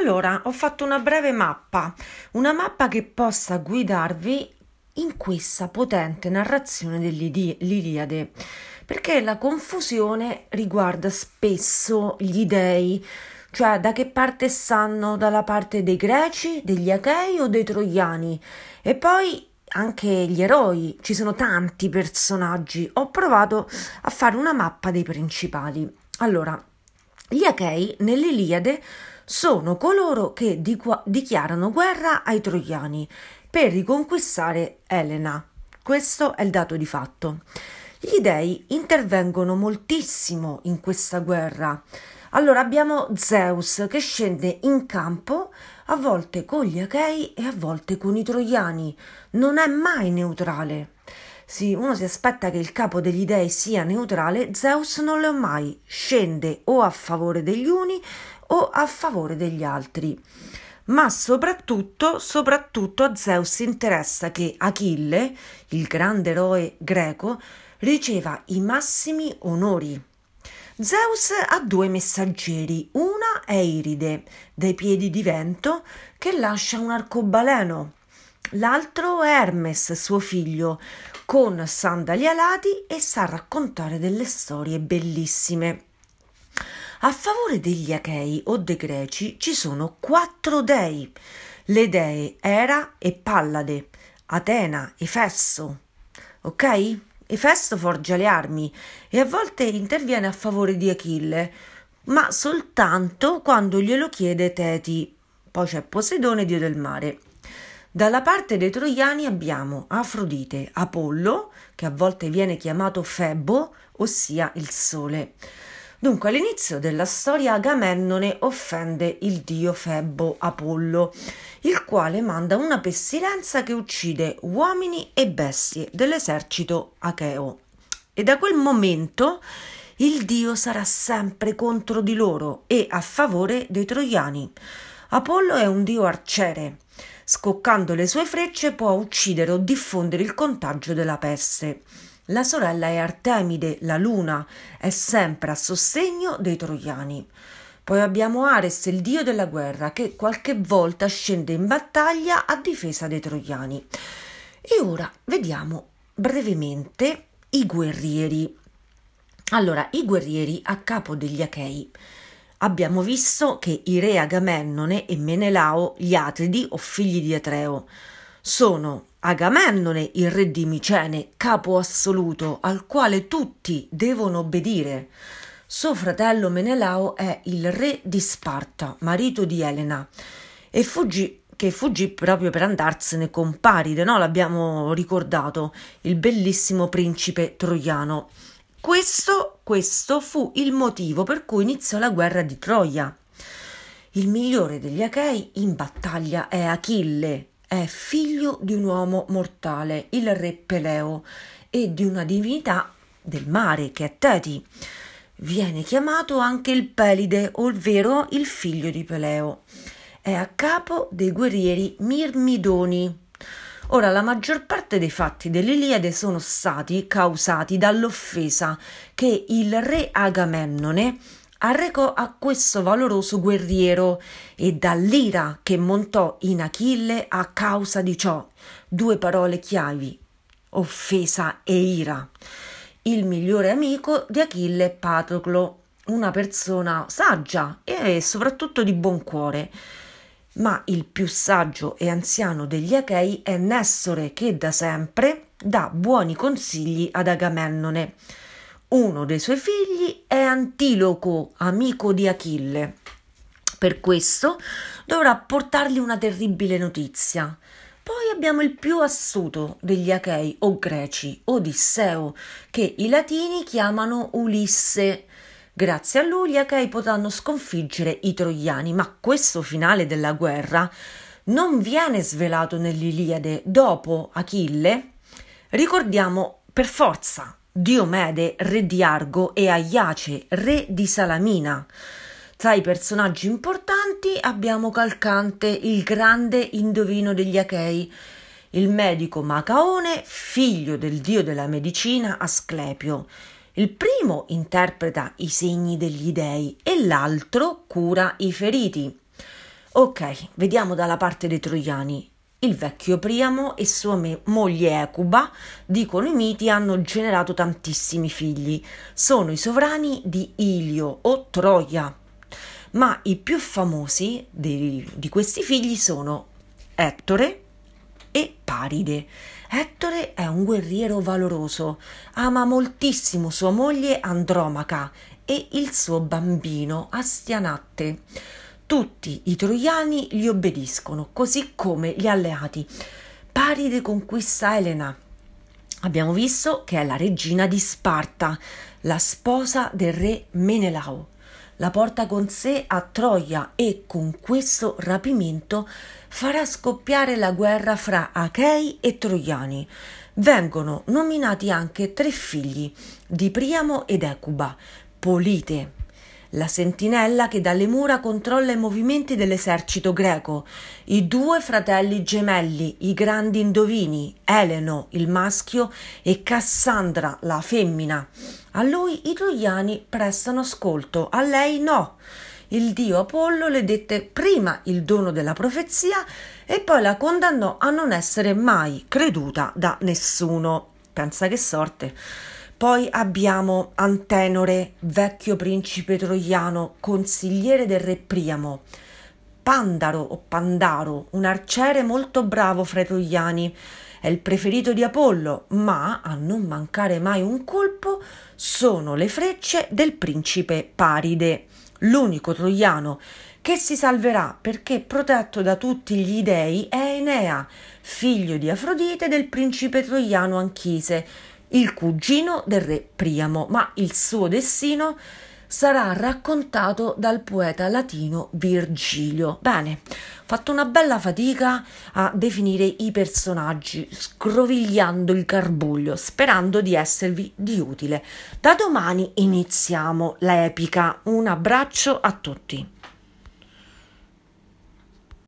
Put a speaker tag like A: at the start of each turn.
A: Allora, ho fatto una breve mappa, una mappa che possa guidarvi in questa potente narrazione dell'Iliade, perché la confusione riguarda spesso gli dei, cioè da che parte stanno, dalla parte dei greci, degli achei o dei troiani, e poi anche gli eroi, ci sono tanti personaggi. Ho provato a fare una mappa dei principali. Allora, gli achei nell'Iliade sono coloro che dichiarano guerra ai troiani per riconquistare Elena. Questo è il dato di fatto. Gli dei intervengono moltissimo in questa guerra. Allora abbiamo Zeus che scende in campo a volte con gli Achei e a volte con i Troiani. Non è mai neutrale. Sì, uno si aspetta che il capo degli dei sia neutrale, Zeus non lo è mai. Scende o a favore degli uni o a favore degli altri ma soprattutto, soprattutto a Zeus interessa che Achille, il grande eroe greco, riceva i massimi onori. Zeus ha due messaggeri, una è Iride, dai piedi di vento, che lascia un arcobaleno. L'altro è Hermes, suo figlio, con sandali alati e sa raccontare delle storie bellissime. A favore degli Achei o dei Greci ci sono quattro dei, le dee Era e Pallade, Atena, Efesso. Ok? Efesto forgia le armi e a volte interviene a favore di Achille, ma soltanto quando glielo chiede Teti. Poi c'è Poseidone, dio del mare. Dalla parte dei troiani abbiamo Afrodite, Apollo, che a volte viene chiamato Febo, ossia il sole. Dunque, all'inizio della storia Agamennone offende il dio Febbo Apollo, il quale manda una pestilenza che uccide uomini e bestie dell'esercito acheo. E da quel momento il dio sarà sempre contro di loro e a favore dei troiani. Apollo è un dio arciere. Scoccando le sue frecce può uccidere o diffondere il contagio della peste. La sorella è Artemide, la luna, è sempre a sostegno dei troiani. Poi abbiamo Ares, il dio della guerra, che qualche volta scende in battaglia a difesa dei troiani. E ora vediamo brevemente i guerrieri. Allora, i guerrieri a capo degli Achei. Abbiamo visto che i re Agamennone e Menelao, gli Atridi o figli di Atreo, sono Agamennone, il re di Micene, capo assoluto, al quale tutti devono obbedire. Suo fratello Menelao è il re di Sparta, marito di Elena, e fuggì, che fuggì proprio per andarsene con Paride, no? L'abbiamo ricordato, il bellissimo principe troiano. Questo, questo fu il motivo per cui iniziò la guerra di Troia. Il migliore degli Achei in battaglia è Achille, è figlio di un uomo mortale, il re Peleo, e di una divinità del mare che è Teti. Viene chiamato anche il Pelide, ovvero il figlio di Peleo. È a capo dei guerrieri Mirmidoni. Ora, la maggior parte dei fatti dell'Iliade sono stati causati dall'offesa che il re Agamennone arrecò a questo valoroso guerriero e dall'ira che montò in Achille a causa di ciò. Due parole chiavi, offesa e ira. Il migliore amico di Achille è Patroclo, una persona saggia e soprattutto di buon cuore. Ma il più saggio e anziano degli Achei è Nessore che da sempre dà buoni consigli ad Agamennone. Uno dei suoi figli è Antiloco, amico di Achille. Per questo dovrà portargli una terribile notizia. Poi abbiamo il più assuto degli Achei o greci, Odisseo, che i latini chiamano Ulisse. Grazie a lui gli Achei potranno sconfiggere i troiani, ma questo finale della guerra non viene svelato nell'Iliade. Dopo Achille, ricordiamo per forza Diomede, re di Argo, e Aiace, re di Salamina. Tra i personaggi importanti abbiamo Calcante, il grande indovino degli Achei, il medico Macaone, figlio del dio della medicina Asclepio. Il primo interpreta i segni degli dei e l'altro cura i feriti. Ok, vediamo dalla parte dei troiani. Il vecchio Priamo e sua me- moglie Ecuba, dicono i miti, hanno generato tantissimi figli. Sono i sovrani di Ilio o Troia. Ma i più famosi di, di questi figli sono Ettore e Paride. Ettore è un guerriero valoroso, ama moltissimo sua moglie Andromaca e il suo bambino Astianatte tutti i troiani gli obbediscono, così come gli alleati. Paride conquista Elena. Abbiamo visto che è la regina di Sparta, la sposa del re Menelao. La porta con sé a Troia e con questo rapimento farà scoppiare la guerra fra Achei e Troiani. Vengono nominati anche tre figli di Priamo ed Ecuba, Polite, la sentinella che dalle mura controlla i movimenti dell'esercito greco, i due fratelli gemelli, i grandi indovini, Eleno, il maschio, e Cassandra, la femmina. A lui i troiani prestano ascolto, a lei no. Il dio Apollo le dette prima il dono della profezia e poi la condannò a non essere mai creduta da nessuno. Pensa che sorte. Poi abbiamo Antenore, vecchio principe troiano, consigliere del re Priamo. Pandaro o Pandaro, un arciere molto bravo fra i troiani. È il preferito di Apollo, ma a non mancare mai un colpo sono le frecce del principe Paride, l'unico troiano che si salverà perché protetto da tutti gli dei è Enea, figlio di Afrodite del principe troiano Anchise, il cugino del re Priamo, ma il suo destino sarà raccontato dal poeta latino Virgilio. Bene, ho fatto una bella fatica a definire i personaggi, scrovigliando il carbuglio, sperando di esservi di utile. Da domani iniziamo l'epica. Un abbraccio a tutti.